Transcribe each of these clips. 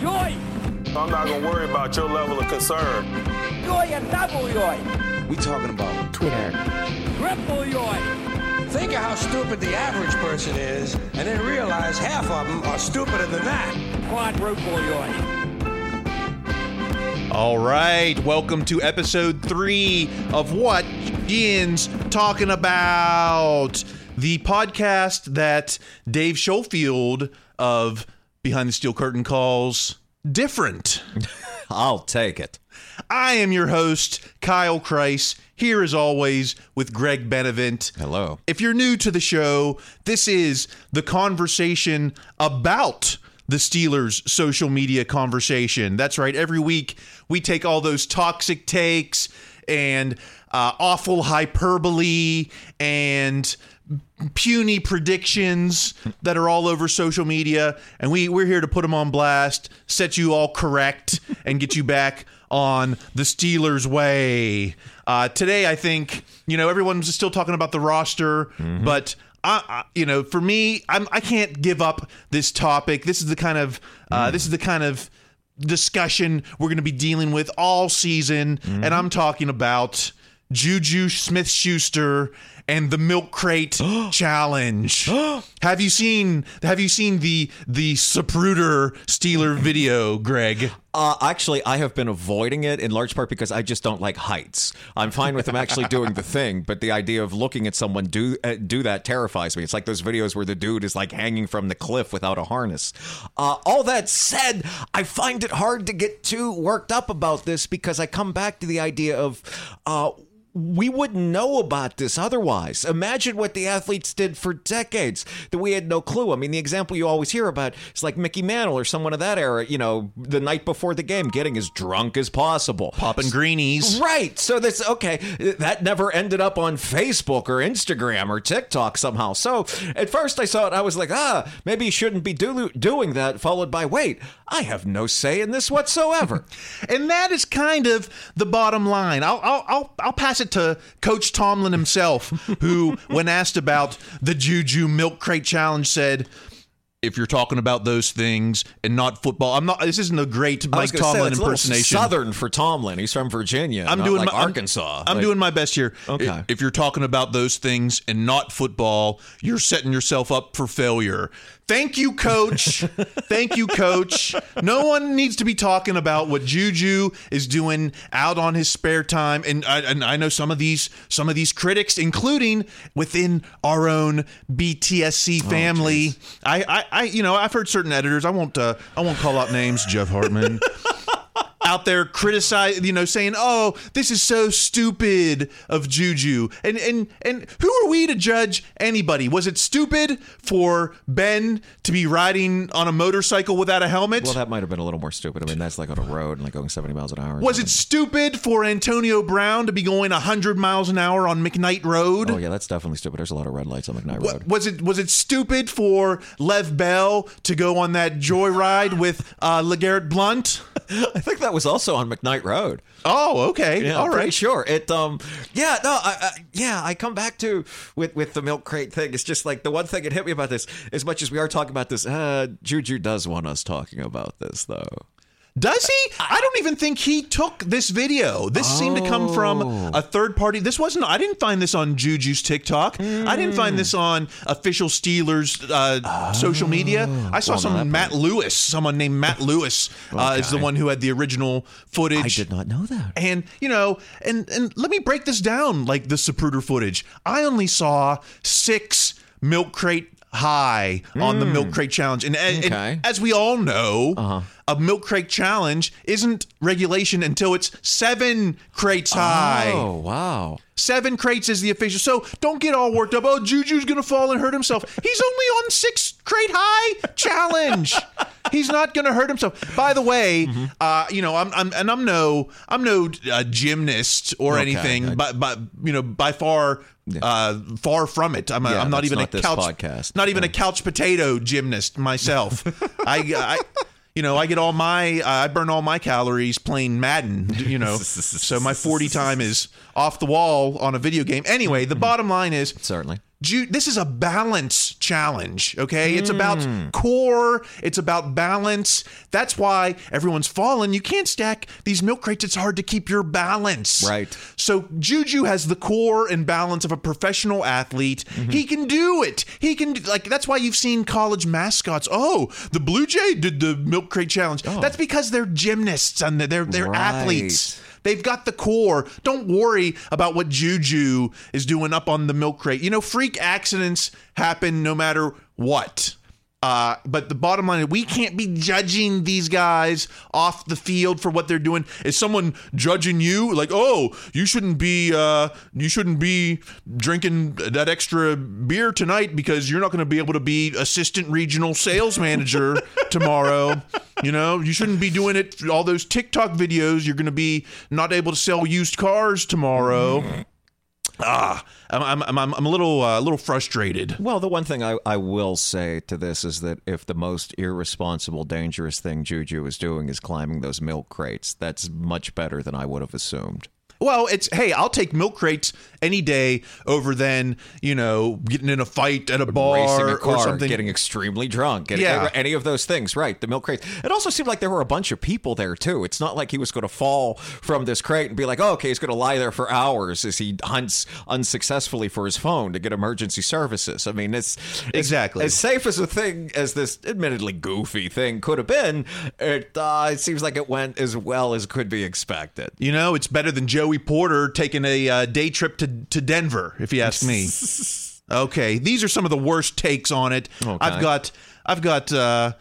Joy! I'm not gonna worry about your level of concern. Joy and double joy! We talking about Twitter. Triple joy! Think of how stupid the average person is, and then realize half of them are stupider than that. Quadruple joy! All right, welcome to episode three of What Yinz Talking About, the podcast that Dave Schofield of Behind the Steel Curtain calls different. I'll take it. I am your host, Kyle Kreis, here as always with Greg Benevent. Hello. If you're new to the show, this is the conversation about the Steelers' social media conversation. That's right. Every week we take all those toxic takes and uh, awful hyperbole and puny predictions that are all over social media and we we're here to put them on blast set you all correct and get you back on the Steelers way. Uh, today I think you know everyone's still talking about the roster but I, I, you know, for me, I'm, I can't give up this topic. This is the kind of, uh, this is the kind of discussion we're going to be dealing with all season, and I'm talking about Juju Smith-Schuster and the milk crate challenge. have you seen? Have you seen the the Zapruder Steeler video, Greg? Uh, actually, I have been avoiding it in large part because I just don't like heights. I'm fine with them actually doing the thing, but the idea of looking at someone do uh, do that terrifies me. It's like those videos where the dude is like hanging from the cliff without a harness. Uh, all that said, I find it hard to get too worked up about this because I come back to the idea of. We wouldn't know about this otherwise. Imagine what the athletes did for decades that we had no clue. I mean, the example you always hear about is like Mickey Mantle or someone of that era, you know, the night before the game, getting as drunk as possible. Popping greenies. Right. So that's okay. That never ended up on Facebook or Instagram or TikTok somehow. So at first I saw it, I was like, ah, maybe you shouldn't be do- doing that. Followed by, wait, I have no say in this whatsoever. And that is kind of the bottom line. I'll I'll I'll, I'll pass it to Coach Tomlin himself, who, when asked about the Juju Milk Crate Challenge, said, if you're talking about those things and not football. I'm not. This isn't a great Mike say, Tomlin little impersonation. Southern for Tomlin. He's from Virginia. I'm doing like my, Arkansas. I'm, Like- doing my best here. Okay. If you're talking about those things and not football, you're setting yourself up for failure. Thank you, coach. Thank you, coach. No one needs to be talking about what Juju is doing out on his spare time. And I, and I know some of these some of these critics, including within our own BTSC family. I, I, I, you know, I've heard certain editors. I won't. Uh, I won't call out names. Jeff Hartman out there criticize you know saying oh this is so stupid of juju and and and who are we to judge anybody was it stupid for ben to be riding on a motorcycle without a helmet Well, that might have been a little more stupid. I mean, that's like on a road and like going 70 miles an hour. was it stupid for antonio brown to be going 100 miles an hour on mcknight road Oh, yeah, that's definitely stupid. There's a lot of red lights on McKnight Road. was it was it stupid for Le'Veon Bell to go on that joyride with uh, LeGarrette Blount? I think that was also on McKnight Road. Oh, okay, Yeah, all right. sure it. Um, yeah, no, I, I, yeah, I come back to with with the milk crate thing. It's just like the one thing that hit me about this. As much as we are talking about this, uh, Juju does want us talking about this, though. Does he? I don't even think he took this video. This seemed to come from Oh. a third party. This wasn't. I didn't find this on Juju's TikTok. I didn't find this on official Steelers uh, social media. I saw Well, some no, that Matt Lewis. Someone named Matt Lewis uh, is the one who had the original footage. I did not know that. And you know, and and let me break this down like the Zapruder footage. I only saw six milk crate high on the milk crate challenge, and, and- and Hmm. As we all know, Uh-huh. A milk crate challenge isn't regulation until it's seven crates high. Oh wow! Seven crates is the official. So don't get all worked up. Oh, Juju's gonna fall and hurt himself. He's only on six crate high challenge. He's not gonna hurt himself. By the way, Mm-hmm. uh, you know, I'm, I'm and I'm no I'm no uh, gymnast or Okay. anything, but but you know, by far. Uh, far from it. I'm, a, Yeah, I'm not even not a couch podcast. not even a couch potato gymnast myself. I, I, you know, I get all my, I burn all my calories playing Madden. You know, so my forty time is off the wall on a video game. Anyway, the bottom line is Certainly. This is a balance challenge, okay? It's about Hmm. core, it's about balance. That's why everyone's fallen. You can't stack these milk crates. It's hard to keep your balance. Right. So Juju has the core and balance of a professional athlete. Mm-hmm. He can do it. He can do- like that's why you've seen college mascots. Oh, the Blue Jay did the milk crate challenge. That's because they're gymnasts and they're they're Oh. Right. athletes. They've got the core. Don't worry about what Juju is doing up on the milk crate. You know, freak accidents happen no matter what. Uh, but the bottom line is we can't be judging these guys off the field for what they're doing. Is someone judging you like, oh, you shouldn't be uh, you shouldn't be drinking that extra beer tonight because you're not going to be able to be assistant regional sales manager tomorrow. You know, you shouldn't be doing it. All those TikTok videos, you're going to be not able to sell used cars tomorrow. Ah, I'm I'm I'm, I'm a little uh, a little frustrated. Well, the one thing I, I will say to this is that if the most irresponsible, dangerous thing Juju is doing is climbing those milk crates, that's much better than I would have assumed. Well, it's hey, I'll take milk crates any day over than you know getting in a fight at a bar Racing a or something. getting extremely drunk, getting, Yeah. any of those things, right? The milk crate. It also seemed like there were a bunch of people there too. It's not like he was going to fall from this crate and be like, oh, okay, he's going to lie there for hours as he hunts unsuccessfully for his phone to get emergency services. I mean, it's it's- Exactly. as safe as a thing as this admittedly goofy thing could have been. It uh, it seems like it went as well as could be expected. You know, it's better than Joey Porter taking a uh, day trip to, to Denver, if you ask me. okay, these are some of the worst takes on it. Okay. I've got, I've got. Uh,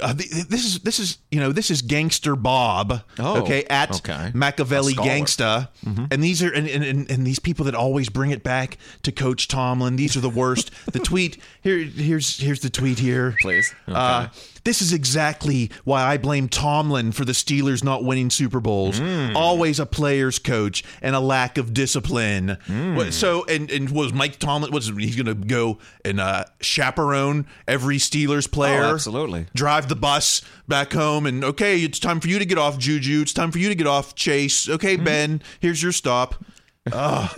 uh, this is this is you know this is gangster Bob Oh, okay at okay. Machiavelli. Gangsta and these are and, and, and, and these people that always bring it back to Coach Tomlin these are the worst the tweet here here's here's the tweet here Please. uh, this is exactly why I blame Tomlin for the Steelers not winning Super Bowls. Mm. Always a player's coach and a lack of discipline. Mm. What- So, and, and was Mike Tomlin? Was he's going to go and uh, chaperone every Steelers oh, player? Oh, absolutely. Drive the bus back home and okay, it's time for you to get off Juju. It's time for you to get off Chase. Okay, mm-hmm. Ben, here's your stop. or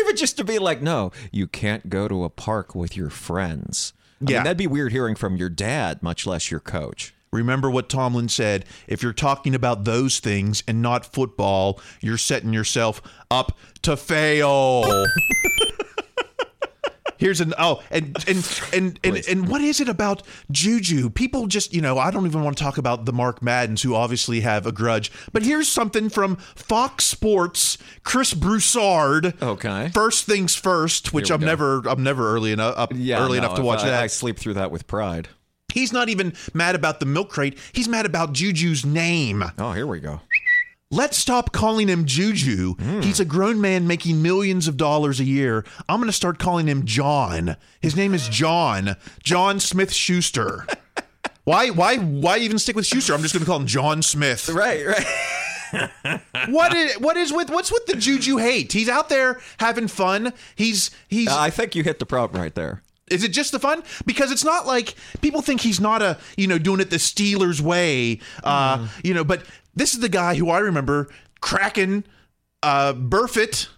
even just to be like, no, you can't go to a park with your friends. I Yeah. mean, that'd be weird hearing from your dad, much less your coach. Remember what Tomlin said. If you're talking about those things and not football, you're setting yourself up to fail. Here's an oh and and and and, and what is it about Juju? People just you know I don't even want to talk about the Mark Maddens who obviously have a grudge. But here's something from Fox Sports, Chris Broussard. Okay. First things first, which I'm go. never I'm never early enough up Yeah, early no, enough to watch I, that. I sleep through that with pride. He's not even mad about the milk crate. He's mad about Juju's name. Oh, here we go. Let's stop calling him Juju. Hmm. He's a grown man making millions of dollars a year. I'm going to start calling him John. His name is John. John Smith Schuster. Why why why even stick with Schuster? I'm just going to call him John Smith. Right, right. What is what is with what's with the Juju hate? He's out there having fun. He's he's uh, I think you hit the problem right there. Is it just the fun? Because it's not like people think he's not a you know doing it the Steelers way, uh, mm. you know. But this is the guy who I remember cracking uh, Burfict.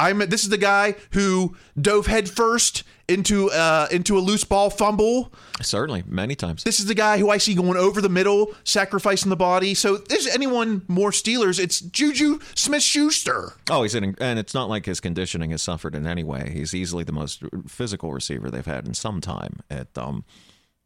I'm this is the guy who dove headfirst into uh, into a loose ball fumble. Certainly, many times. This is the guy who I see going over the middle, sacrificing the body. So, is anyone more Steelers? It's Juju Smith Schuster. Oh, he's in, and it's not like his conditioning has suffered in any way. He's easily the most physical receiver they've had in some time. At um,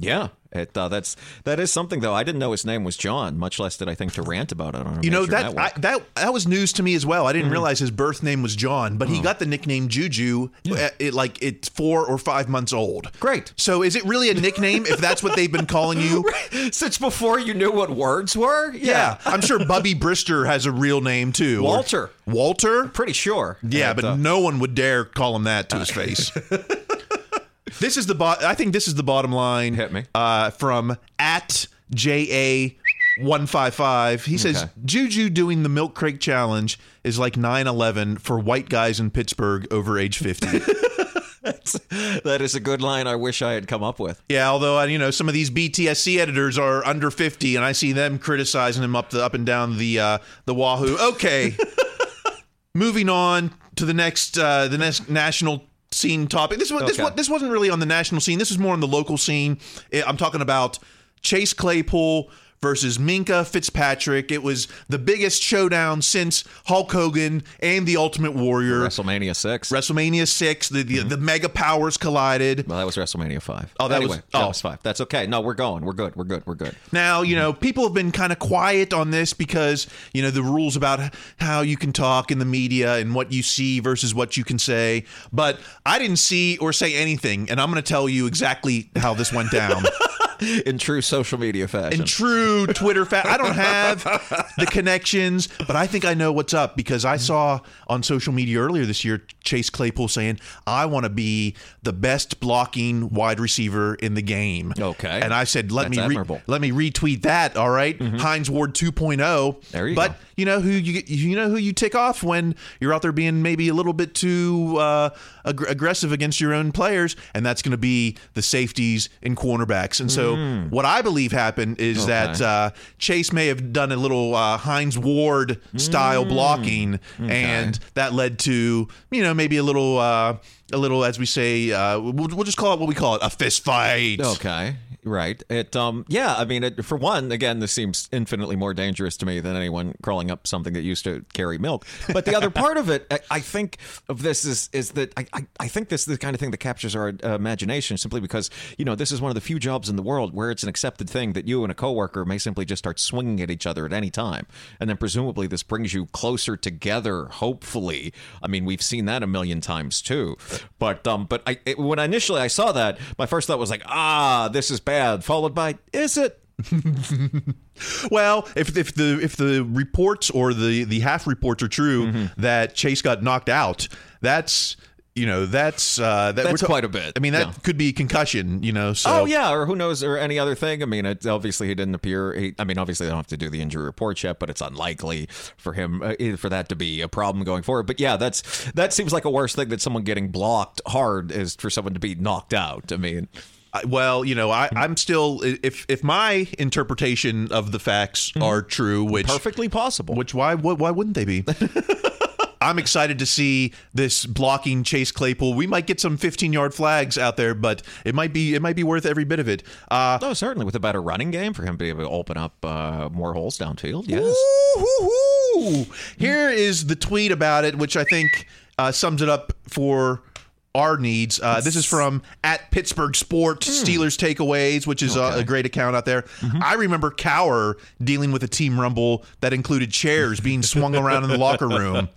yeah, it uh, that's that is something though. I didn't know his name was John, much less did I think to rant about it on a You know that. I, that that was news to me as well. I didn't realize his birth name was John, but he got the nickname Juju. uh, It, like it's four or five months old. Great. So is it really a nickname if that's what they've been calling you? Since before you knew what words were, Yeah, I'm sure Bubby Brister has a real name too. Or- Walter. Walter. pretty sure. Yeah, And, but uh, no one would dare call him that to his face. this is the bo- I think this is the bottom line. Hit me. Uh, from at ja. 155. He says Okay. Juju doing the milk crate challenge is like 9/11 for white guys in Pittsburgh over age 50. that is a good line. I wish I had come up with. yeah, although you know some of these BTSC editors are under 50 and I see them criticizing him up the up and down the uh the wahoo. Okay. Moving on to the next uh the next national scene topic. This was this Okay. wa- this wasn't really on the national scene. This was more on the local scene. I'm talking about Chase Claypool versus Minkah Fitzpatrick. It was the biggest showdown since Hulk Hogan and the Ultimate Warrior. WrestleMania six. WrestleMania 6, the the, mm-hmm. the mega powers collided. well, that was WrestleMania five. Oh, that anyway, was- that oh. was five. That's okay. No, we're going. We're good. We're good. We're good. Now, you know, people have been kind of quiet on this because, you know, the rules about how you can talk in the media and what you see versus what you can say. But I didn't see or say anything, and I'm going to tell you exactly how this went down. In true social media fashion. In true Twitter fa- I don't have the connections, but I think I know what's up because I saw on social media earlier this year Chase Claypool saying, "I want to be the best blocking wide receiver in the game." Okay. and I said, "Let That's me re- let me retweet that." All right? Hines Ward 2.0. There you but go. you know who you you know who you tick off when you're out there being maybe a little bit too uh, ag- aggressive against your own players, and that's going to be the safeties and cornerbacks. And so, what I believe happened is that Hmm. Uh, Chase may have done a little uh, Hines Ward style blocking, and that led to you know maybe a little. Uh, a little, as we say, uh, we'll, we'll just call it what we call it—a fist fight. Okay. Right. It um yeah, I mean it, for one, again, this seems infinitely more dangerous to me than anyone crawling up something that used to carry milk. But the other part of it, I, I think of this is is that I, I, I think this is the kind of thing that captures our uh, imagination simply because, you know, this is one of the few jobs in the world where it's an accepted thing that you and a coworker may simply just start swinging at each other at any time. And then presumably this brings you closer together, hopefully. I mean, we've seen that a million times too. But um but I it, when initially I saw that, my first thought was like, "Ah, this is bad." Followed by, "Is it?" Well, if if the if the reports or the the half reports are true Mm-hmm. that Chase got knocked out, that's you know that's uh, that That's quite a bit, I mean, that yeah. could be concussion. You know, so Oh yeah, or who knows, or any other thing. I mean, it, obviously he didn't appear. He, I mean, obviously they don't have to do the injury report yet, but it's unlikely for him uh, for that to be a problem going forward. But yeah, that's that seems like a worse thing that someone getting blocked hard is for someone to be knocked out. I mean, well, you know, I, I'm still if if my interpretation of the facts are true, which perfectly possible. which why why why wouldn't they be? I'm excited to see this blocking Chase Claypool. We might get some 15 yard flags out there, but it might be it might be worth every bit of it. Uh, oh, certainly with a better running game for him to be able to open up uh, more holes downfield. Yes. Woo-hoo-hoo. Here is the tweet about it, which I think uh, sums it up for our needs. Uh, this is from at Pittsburgh Sport Steelers Takeaways, which is a, a great account out there. I remember Cowher dealing with a team rumble that included chairs being swung around in the locker room.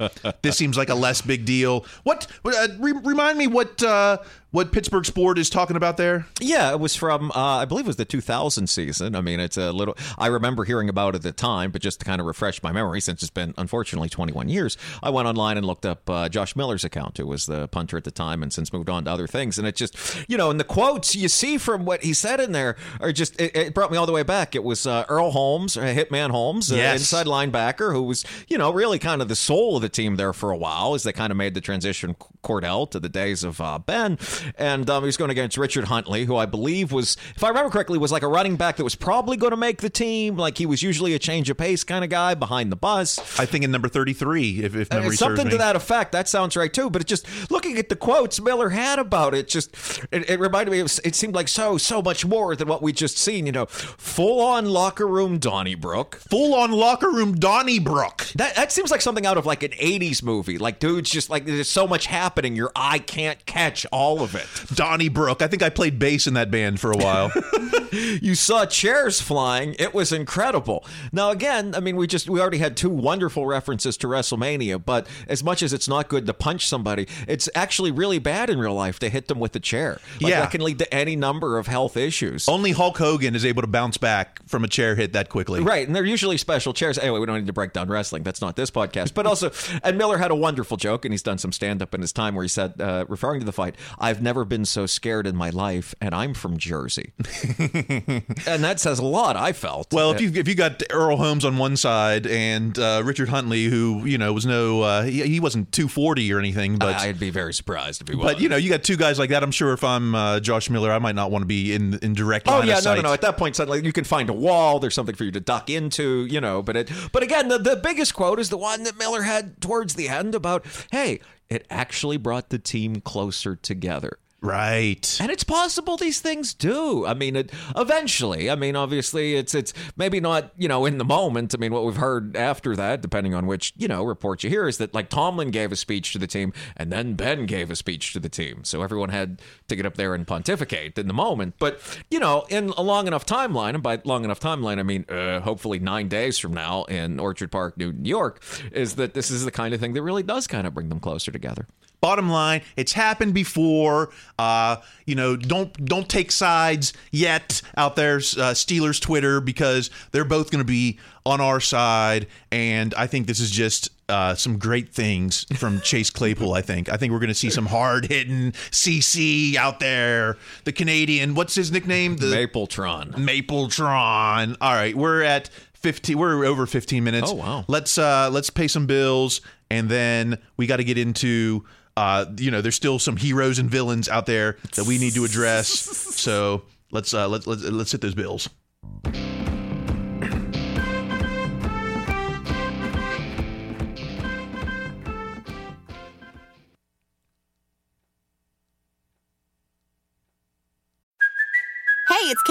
This seems like a less big deal. What? Uh, re- remind me what uh, what Pittsburgh Sport is talking about there. Yeah, it was from uh, I believe it was the 2000 season. I mean, it's a little. I remember hearing about it at the time, but just to kind of refresh my memory, since it's been unfortunately 21 years, I went online and looked up uh, Josh Miller's account, who was the punter at the time, and since moved on to other things. And it just, you know, and the quotes you see from what he said in there are just. It, it brought me all the way back. It was uh, Earl Holmes, uh, Hitman Holmes, uh, Yes. inside linebacker, who was, you know, really kind of the soul of the team there for a while as they kind of made the transition Kordell to the days of uh, Ben, and um, he was going against Richard Huntley, who I believe was, if I remember correctly, was like a running back that was probably going to make the team. Like he was usually a change of pace kind of guy behind the bus. I think in number 33, if, if Uh, memory something to that effect. That sounds right too. But it just looking at the quotes Miller had about it, just it, it reminded me. Of, it seemed like so so much more than what we just seen. You know, full on locker room Donnybrook. Full on locker room Donnybrook. That that seems like something out of like an '80s movie. Like dudes, just like there's so much happening, your eye can't catch all of it. Donnybrook. I think I played bass in that band for a while. you saw chairs flying. It was incredible. Now, again, I mean, we just we already had two wonderful references to WrestleMania, but as much as it's not good to punch somebody, it's actually really bad in real life to hit them with a chair. Like, Yeah. that can lead to any number of health issues. Only Hulk Hogan is able to bounce back from a chair hit that quickly. Right, and they're usually special chairs. Anyway, we don't need to break down wrestling. That's not this podcast. But also, and Miller had a wonderful joke, and he's done some stand up in his time where he said, uh, referring to the fight, I've never been so scared in my life, and I'm from Jersey. and that says a lot, I felt. Well, if you if you got Earl Holmes on one side and uh, Richard Huntley, who you know was no uh, he, he wasn't 240 or anything, but I'd be very surprised if he was. but you know you got two guys like that. I'm sure if I'm uh, Josh Miller, I might not want to be in in direct. Oh yeah, no, no, no. At that point, suddenly you can find a wall. There's something for you to duck into, you know. But it, but again, the, the biggest quote is the one that Miller had towards the end about, "Hey, it actually brought the team closer together." Right. And it's possible these things do. I mean, it, eventually. I mean, obviously, it's it's maybe not you know in the moment. I mean, what we've heard after that, depending on which you know report you hear, is that like Tomlin gave a speech to the team, and then Ben gave a speech to the team. So everyone had to get up there and pontificate in the moment. But you know, in a long enough timeline, and by long enough timeline, I mean uh, hopefully nine days from now in Orchard Park, New York, is that this is the kind of thing that really does kind of bring them closer together. Bottom line, it's happened before. Uh, you know, don't don't take sides yet out there, uh, Steelers Twitter, because they're both going to be on our side, and I think this is just uh, some great things from Chase Claypool. I think I think we're going to see some hard hitting CC out there. The Canadian, what's his nickname? The Mapletron. Mapletron. All right, we're at 15 we're over 15 minutes. Oh, wow. Let's uh let's pay some bills and then we got to get into uh you know, there's still some heroes and villains out there that we need to address. so, let's uh let's let's let's hit those bills.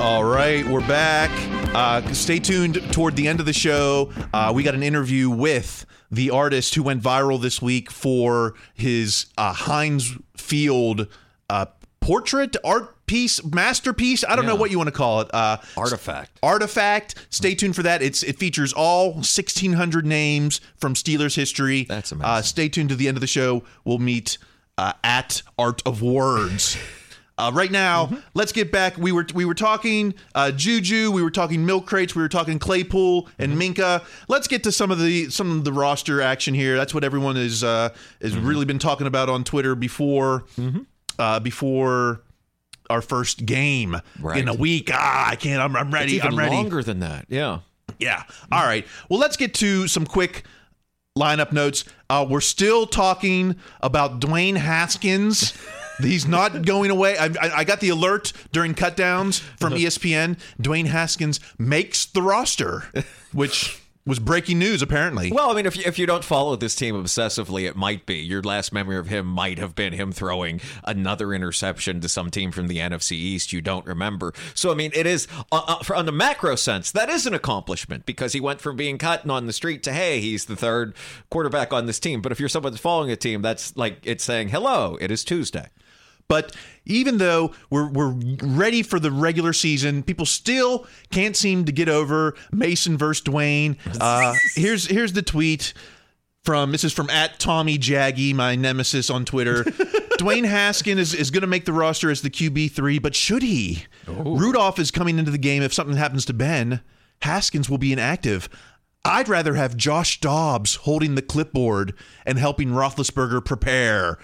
All right, we're back. Uh, stay tuned toward the end of the show. Uh, we got an interview with the artist who went viral this week for his uh, Heinz Field uh, portrait art piece, masterpiece. I don't know what you want to call it. Uh, Artifact. Artifact. Stay tuned for that. It's it features all 1,600 names from Steelers history. That's amazing. Uh, stay tuned to the end of the show. We'll meet uh, at Art of Words. Uh, right now, Mm-hmm. let's get back. We were we were talking uh, Juju, we were talking milk crates, we were talking Claypool and Mm-hmm. Minkah. Let's get to some of the some of the roster action here. That's what everyone is uh, has Mm-hmm. really been talking about on Twitter before uh, before our first game Right. in a week. Ah, I can't. I'm, I'm It's ready. I'm ready. longer than that. Yeah. Yeah. All right. Well, let's get to some quick lineup notes. Uh, we're still talking about Dwayne Haskins. He's not going away. I, I, I got the alert during cutdowns from E ESPN. Dwayne Haskins makes the roster, which was breaking news apparently. Well, I mean, if you, if you don't follow this team obsessively, it might be. Your last memory of him might have been him throwing another interception to some team from the NFC East you don't remember. So, I mean, it is, uh, uh, for, on the macro sense, that is an accomplishment because he went from being cut and on the street to, hey, he's the third quarterback on this team. But if you're someone that's following a team, that's like it's saying, hello, it is Tuesday. But even though we're we're ready for the regular season, people still can't seem to get over Mason versus Dwayne. Uh, here's here's the tweet from this is from at Tommy Jaggy, my nemesis on Twitter. Dwayne Haskin is, is going to make the roster as the QB three, but should he? Rudolph is coming into the game. If something happens to Ben, Haskins will be inactive. I'd rather have Josh Dobbs holding the clipboard and helping Roethlisberger prepare.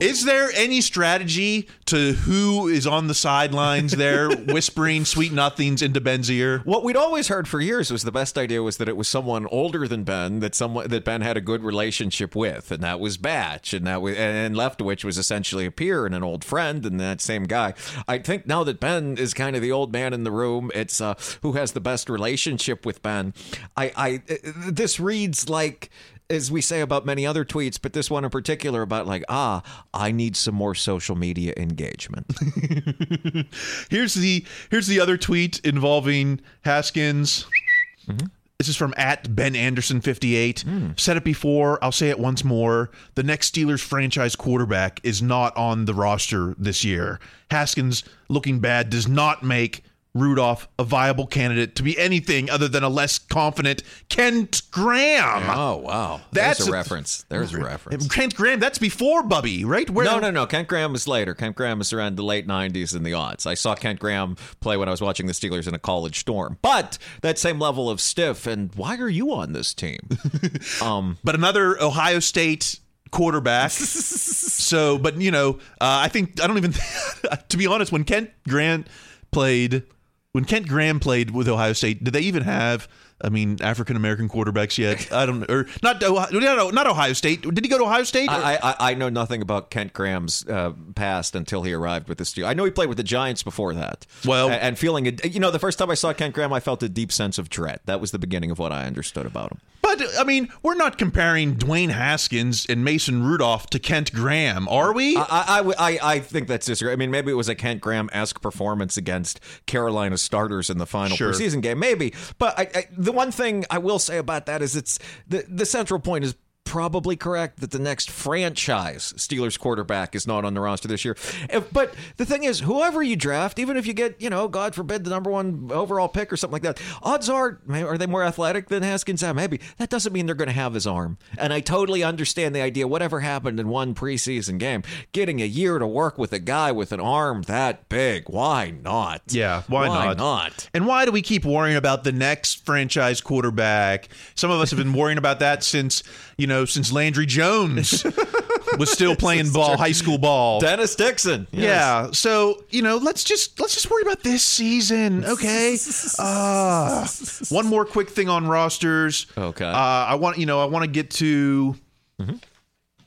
Is there any strategy to who is on the sidelines there whispering sweet nothings into Ben's ear? What we'd always heard for years was the best idea was that it was someone older than Ben that someone that Ben had a good relationship with, and that was Batch, and that was and Leftwich was essentially a peer and an old friend, and that same guy. I think now that Ben is kind of the old man in the room, it's uh, who has the best relationship with Ben. I, I Uh, this reads like as we say about many other tweets, but this one in particular about like, ah, I need some more social media engagement. here's the here's the other tweet involving Haskins. Mm-hmm. This is from at Ben Anderson 58. Hmm. Said it before, I'll say it once more. The next Steelers franchise quarterback is not on the roster this year. Haskins looking bad does not make Rudolph a viable candidate to be anything other than a less confident Kent Graham. oh wow, That's there's a, a- reference. There's a reference. Kent Graham, that's before Bubby, right? Where, No, no, no. Kent Graham is later. Kent Graham is around the late 90s and the odds. I saw Kent Graham play when I was watching the Steelers in a college storm. But that same level of stiff, and why are you on this team? um, but another Ohio State quarterback. so, but you know, uh, I think I don't even. to be honest, when Kent Graham played, when Kent Graham played with Ohio State, did they even have? I mean, African American quarterbacks yet? I don't, or not. Ohio, no, not Ohio State. Did he go to Ohio State? I, I, I know nothing about Kent Graham's uh, past until he arrived with the Steelers. I know he played with the Giants before that. Well- A- and feeling, it, you know, the first time I saw Kent Graham, I felt a deep sense of dread. That was the beginning of what I understood about him. But I mean, we're not comparing Dwayne Haskins and Mason Rudolph to Kent Graham, are we? I, I, I, I think that's disagree. I mean, maybe it was a Kent Graham esque performance against Carolina starters in the final Sure. preseason game, maybe. But I, I, the one thing I will say about that is it's the the central point is probably correct that the next franchise Steelers quarterback is not on the roster this year. If- But the thing is, whoever you draft, even if you get, you know, God forbid, the number one overall pick or something like that, odds are, are they more athletic than Haskins? Yeah, maybe. That doesn't mean they're going to have his arm. And I totally understand the idea, whatever happened in one preseason game, getting a year to work with a guy with an arm that big, why not? Yeah, why, not? not? And why do we keep worrying about the next franchise quarterback? Some of us have been worrying about that since, you know, since Landry Jones was still playing ball, high school ball. Dennis Dixon. yes. Yeah. So, you know, let's just let's just worry about this season, okay? Uh, one more quick thing on rosters. Okay. Uh, I want, you know, I want to get to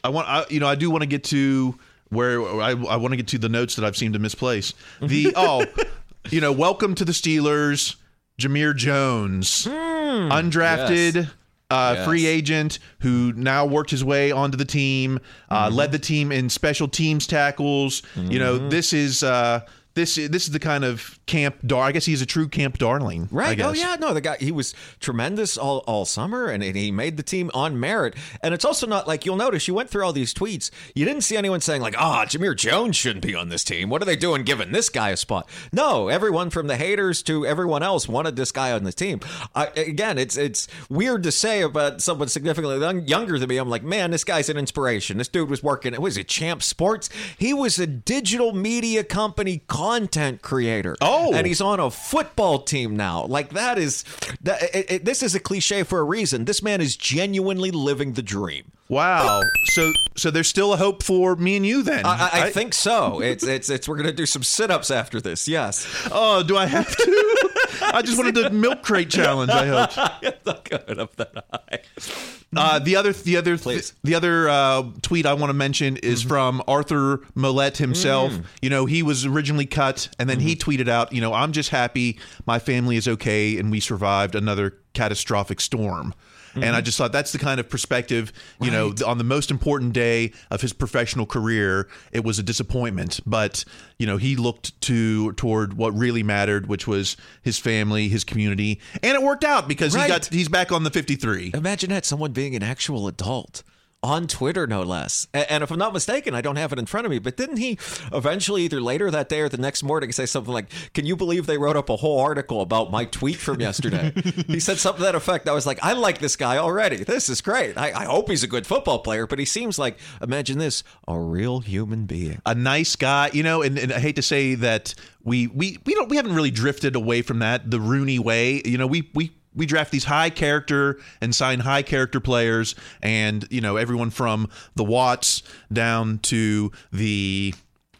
I want I, you know, I do want to get to where I, I want to get to the notes that I've seemed to misplace. The oh, you know, welcome to the Steelers, Jamir Jones, undrafted. yes. Uh, Yes. Free agent who now worked his way onto the team, uh, led the team in special teams tackles. You know, this is uh, this this is the kind of camp dar. I guess he's a true camp darling. I Right. guess. Oh yeah. No, the guy he was tremendous all, all summer, and he made the team on merit. And it's also not like you'll notice you went through all these tweets. You didn't see anyone saying like, "Ah, Jamir Jones shouldn't be on this team. What are they doing giving this guy a spot?" No, everyone from the haters to everyone else wanted this guy on the team. I, again, it's it's weird to say about someone significantly younger than me. I'm like, man, this guy's an inspiration. This dude was working. It Was it Champ Sports? He was a digital media company content creator. Oh. and he's on a football team now. Like that is that. It, it, this is a cliche for a reason. This man is genuinely living the dream. Wow. So so there's still a hope for me and you then. I, I, I think so. It's it's it's. We're gonna do some sit ups after this. Yes. Oh, do I have to? I just wanted the milk crate challenge. I hope. not good up that high. Uh, the other, the other, the other uh, tweet I want to mention is from Arthur Maulet himself. Mm. You know, he was originally cut, and then he tweeted out, "You know, I'm just happy my family is okay and we survived another catastrophic storm." And I mm-hmm. just thought that's the kind of perspective, you know, on the most important day of his professional career, it was a disappointment, but you know, he looked to toward what really mattered, which was his family, his community, and it worked out because he Right. got he's back on the 53. Imagine that someone being an actual adult on Twitter, no less. And if I'm not mistaken, I don't have it in front of me, but didn't he eventually, either later that day or the next morning, say something like, Can you believe they wrote up a whole article about my tweet from yesterday? he said something to that effect. I was like, I like this guy already. This is great. I, I hope he's a good football player, but he seems like, imagine this, a real human being. a nice guy, you know, and, and I hate to say that we we we don't we haven't really drifted away from that the Rooney way. You know, we we we draft these high character and sign high character players, and you know everyone from the Watts down to the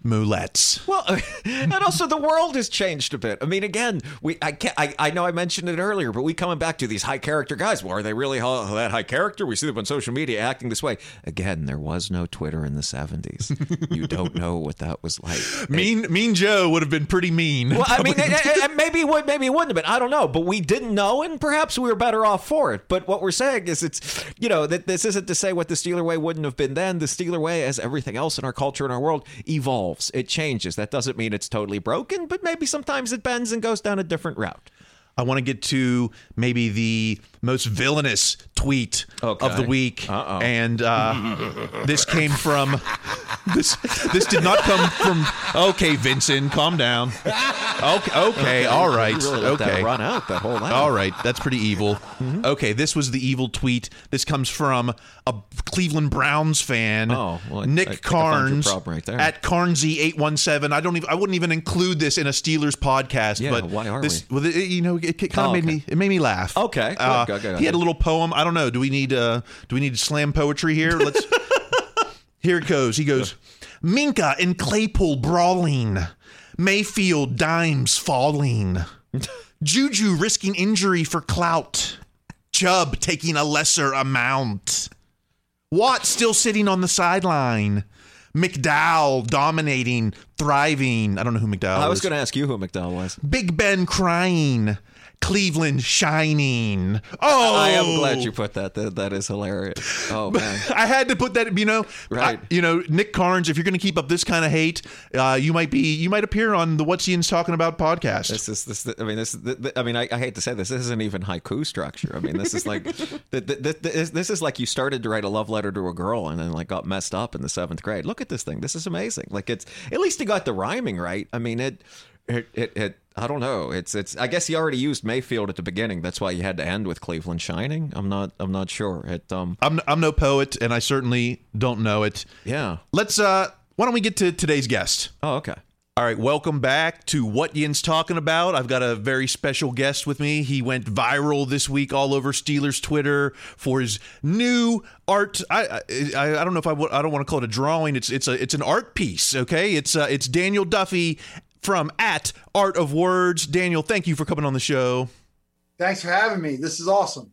Maulets. Well, and also the world has changed a bit. I mean, again, we I can't, I, I know I mentioned it earlier, but we coming back to these high character guys. Well, are they really ho- that high character? We see them on social media acting this way. Again, there was no Twitter in the seventies. you don't know what that was like. Mean Mean Joe would have been pretty mean. Well, I mean, it- it- it- maybe it would, maybe it wouldn't have been. I don't know, but we didn't know, and perhaps we were better off for it. But what we're saying is, it's you know that this isn't to say what the Steeler way wouldn't have been then. The Steeler way, as everything else in our culture and our world, evolves. It changes. That doesn't mean it's totally broken, but maybe sometimes it bends and goes down a different route. I want to get to maybe the most villainous tweet of the week, Uh-oh. and uh, this came from this. This did not come from. Okay, Vincent, calm down. Okay, okay, all right, really okay. run out that whole line. All right, that's pretty evil. Okay, this was the evil tweet. This comes from a Cleveland Browns fan, Oh, well, Nick I I Carnes right there. at Carnesy eight one seven. I don't even. I wouldn't even include this in a Steelers podcast. Yeah, but why are this, Well, you know, it, kind of Oh, made okay. me. It made me laugh. Okay, good, Uh, good, good, He had a little poem. I don't know. Do we need? Uh, do we need slam poetry here? Let's. here it goes. He goes. Minkah and Claypool brawling. Mayfield dimes falling. Juju risking injury for clout. Chubb taking a lesser amount. Watt still sitting on the sideline. McDowell dominating, thriving. I don't know who McDowell was. I was going to ask you who McDowell was. Big Ben crying. Cleveland shining. Oh, I am glad you put that. That, that is hilarious. Oh man. I had to put that. You know, Right. I- you know, Nick Carnes. If you're going to keep up this kind of hate, uh, you might be. You might appear on the What's Yinz Talking About podcast. This is this. I mean, this. th- th- I mean, I, I hate to say this. This isn't even haiku structure. I mean, this is like, th- th- th- this, this is like you started to write a love letter to a girl and then like got messed up in the seventh grade. Look at this thing. This is amazing. Like it's at least he got the rhyming right. I mean, it, it, it, it I don't know. It's it's. I guess he already used Mayfield at the beginning. That's why you had to end with Cleveland shining. I'm not. I'm not sure. It. Um. I'm I'm no poet, and I certainly don't know it. Yeah. Let's. uh Why don't we get to today's guest? Oh, okay. All right, welcome back to What Yinz Talking About. I've got a very special guest with me. He went viral this week all over Steelers Twitter for his new art. I I, I don't know if I I don't want to call it a drawing. It's it's a it's an art piece. Okay, it's uh, it's Daniel Duffy from at Art of Words. Daniel, thank you for coming on the show. Thanks for having me. This is awesome.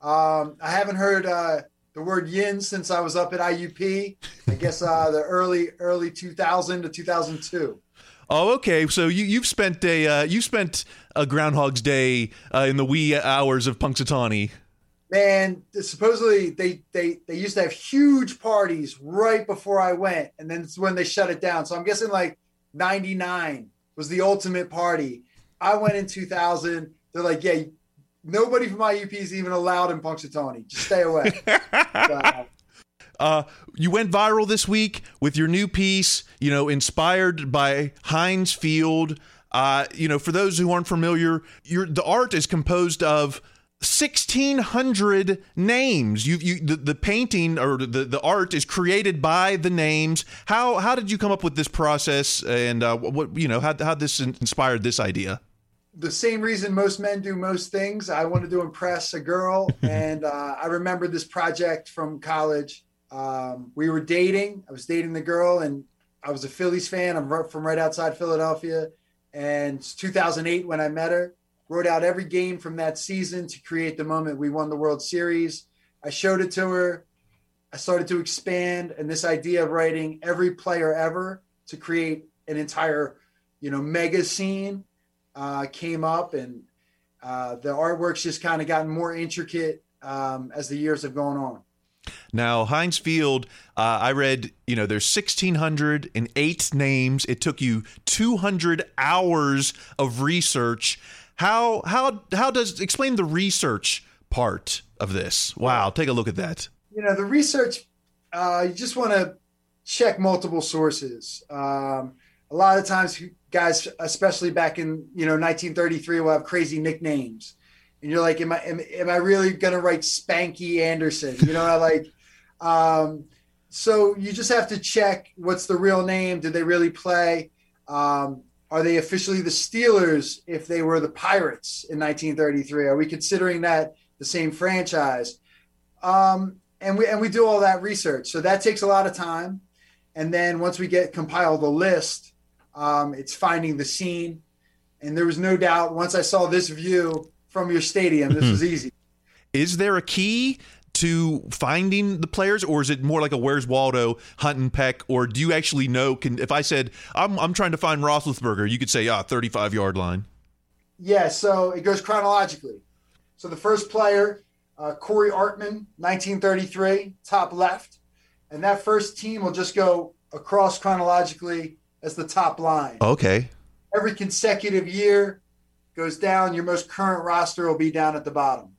Um, I haven't heard uh, the word yin since I was up at IUP. I guess uh, the early early 2000 to 2002. Oh, okay. So you you've spent a uh, you spent a Groundhog's Day uh, in the wee hours of Punxsutawney. Man, supposedly they they they used to have huge parties right before I went, and then it's when they shut it down. So I'm guessing like '99 was the ultimate party. I went in 2000. They're like, yeah, nobody from IUP is even allowed in Punxsutawney. Just stay away. so, uh, you went viral this week with your new piece, you know, inspired by Heinz Field. Uh, you know, for those who aren't familiar, your the art is composed of 1600 names. You you the, the painting or the, the art is created by the names. How how did you come up with this process? And uh, what you know how, how this inspired this idea? The same reason most men do most things. I wanted to impress a girl and uh, i remember this project from college. Um, we were dating. I was dating the girl and i was a phillies fan. I'm from right outside philadelphia and 2008 when i met her wrote out every game from that season to create the moment we won the World Series. I showed it to her. I started to expand, and this idea of writing every player ever to create an entire, you know, mega scene uh, came up, and uh, the artwork's just kind of gotten more intricate um, as the years have gone on. Now, Heinz Field, uh, I read, you know, there's 1,608 names. It took you 200 hours of research. How how how does explain the research part of this? Wow, take a look at that. You know, the research uh, you just want to check multiple sources. Um, a lot of times, guys, especially back in you know 1933, will have crazy nicknames, and you're like, "Am I am, am I really gonna write Spanky Anderson?" You know, I like. Um, so you just have to check what's the real name. Did they really play? Um, are they officially the Steelers if they were the Pirates in 1933? Are we considering that the same franchise? Um, and we and we do all that research, so that takes a lot of time. And then once we get compile the list, um, it's finding the scene. And there was no doubt once I saw this view from your stadium, this is easy. Is there a key to finding the players, or is it more like a Where's Waldo hunt and peck, or do you actually know? Can if I said I'm I'm trying to find Roethlisberger, you could say ah 35 yard line. Yeah, so it goes chronologically. So the first player, uh, Corey Artman, 1933, top left, and that first team will just go across chronologically as the top line. Okay. Every consecutive year goes down. Your most current roster will be down at the bottom.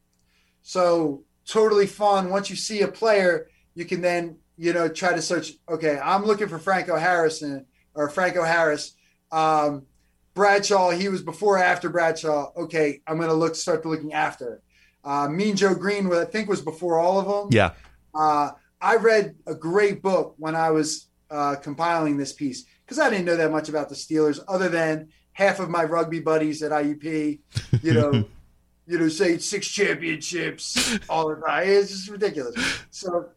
So totally fun. Once you see a player, you can then you know try to search. Okay, I'm looking for Franco Harrison or Franco Harris. Um, Bradshaw, he was before after Bradshaw. Okay, I'm going to look start looking after. Uh, mean Joe Greene, I think was before all of them. Yeah. Uh, I read a great book when I was uh, compiling this piece because I didn't know that much about the Steelers, other than half of my rugby buddies at IUP, you know, you know, say six championships all the time. It's just ridiculous. So,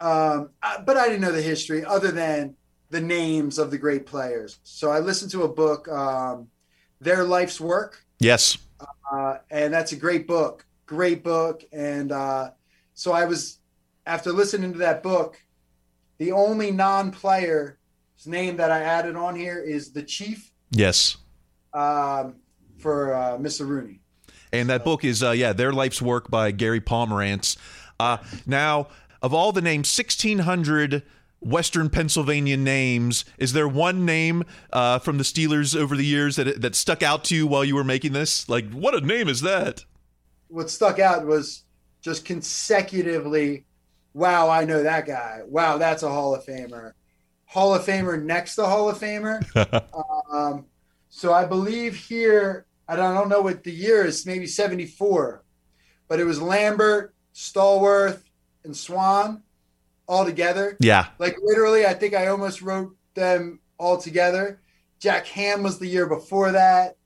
um, I, but I didn't know the history other than the names of the great players. So I listened to a book, um, Their Life's Work. Yes. Uh, and that's a great book, great book. And uh, so I was, after listening to that book, the only non player's name that I added on here is the Chief. Yes. Um, for uh, Mr. Rooney. And that book is, uh, yeah, Their Life's Work by Gary Pomerantz. Uh, now, of all the names, 1,600 Western Pennsylvania names, is there one name uh, from the Steelers over the years that, that stuck out to you while you were making this? Like, what a name is that? What stuck out was just consecutively, wow, I know that guy. Wow, that's a Hall of Famer. Hall of Famer next to Hall of Famer. um, so I believe here I don't, I don't know what the year is, maybe 74, but it was Lambert, Stallworth, and Swann all together. Yeah. Like literally, I think I almost wrote them all together. Jack Ham was the year before that.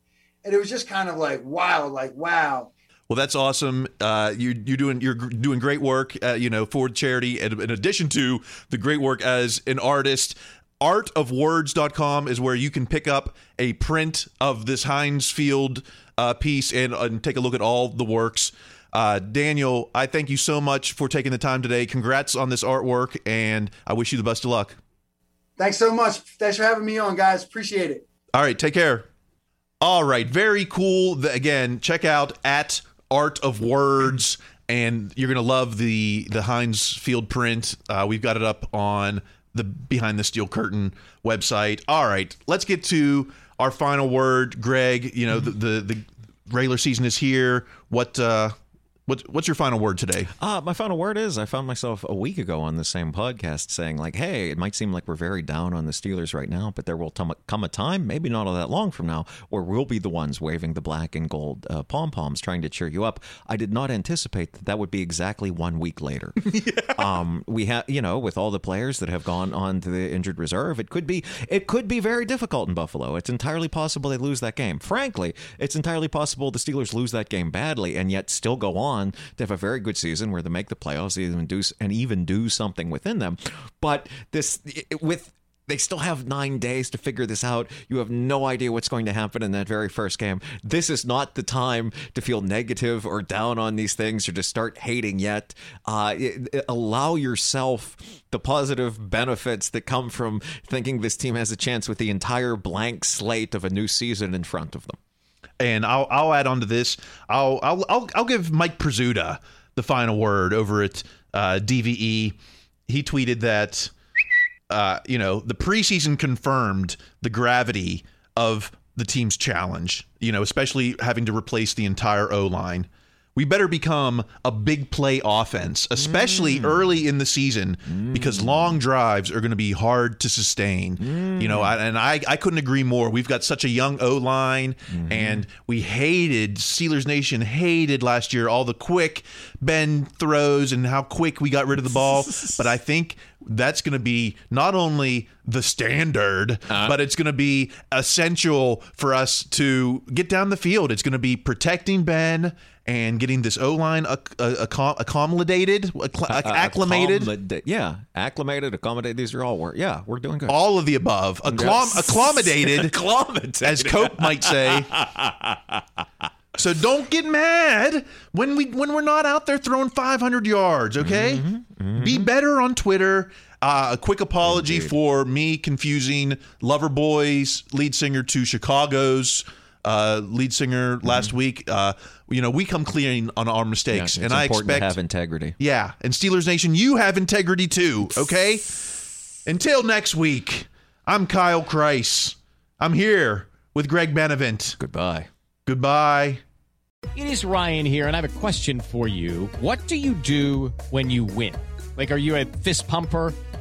And it was just kind of like, wow, like, wow. Well, that's awesome. Uh, you, you're doing you're doing great work, uh, you know, for charity, and in addition to the great work as an artist artofwords.com is where you can pick up a print of this Heinz Field uh, piece and, and, take a look at all the works. Uh, Daniel, I thank you so much for taking the time today. Congrats on this artwork, and I wish you the best of luck. Thanks so much. Thanks for having me on, guys. Appreciate it. All right, take care. All right, very cool. Again, check out at Art of Words, and you're gonna love the the Heinz Field print. Uh, we've got it up on the Behind the Steel Curtain website. All right, let's get to our final word, Greg. You know, the, the the regular season is here. What uh, what what's your final word today? Uh, my final word is I found myself a week ago on the same podcast saying, like, hey, it might seem like we're very down on the Steelers right now, but there will come a time, maybe not all that long from now, where we'll be the ones waving the black and gold uh, pom poms trying to cheer you up. I did not anticipate that that would be exactly one week later. um, we have, you know, with all the players that have gone on to the injured reserve, it could be it could be very difficult in Buffalo. It's entirely possible they lose that game. Frankly, it's entirely possible the Steelers lose that game badly and yet still go on to have a very good season where they make the playoffs even do and even do something within them. But this with they still have nine days to figure this out. You have no idea what's going to happen in that very first game. This is not the time to feel negative or down on these things or to start hating yet. Uh, it, it, allow yourself the positive benefits that come from thinking this team has a chance with the entire blank slate of a new season in front of them. And I'll I'll add on to this. I'll I'll I'll, I'll give Mike Prisuta the final word over at uh, DVE. He tweeted that uh, you know the preseason confirmed the gravity of the team's challenge. You know, especially having to replace the entire O line. We better become a big play offense, especially mm. early in the season, mm. because long drives are going to be hard to sustain. Mm. You know, I, and I, I couldn't agree more. We've got such a young O line, mm-hmm. and we hated Steelers Nation hated last year all the quick bend throws and how quick we got rid of the ball. but I think that's going to be not only the standard, uh, but it's going to be essential for us to get down the field. It's going to be protecting Ben and getting this O line accommodated, acclimated. yeah, acclimated, accommodated. These are all work. Yeah, we're doing good. All of the above. Acclom- accommodated, accommodated, as Cope might say. So don't get mad when we when we're not out there throwing 500 yards. Okay, mm-hmm, mm-hmm. be better on Twitter. Uh, a quick apology Indeed. for me confusing Loverboy's lead singer to Chicago's uh, lead singer mm-hmm. last week. Uh, you know, we come clean on our mistakes, yeah, and I expect to have integrity. Yeah, and Steelers Nation, you have integrity too. Okay. Until next week, I'm Kyle Kreis. I'm here with Greg Benevent. Goodbye. Goodbye. It is Ryan here, and I have a question for you. What do you do when you win? Like, are you a fist pumper?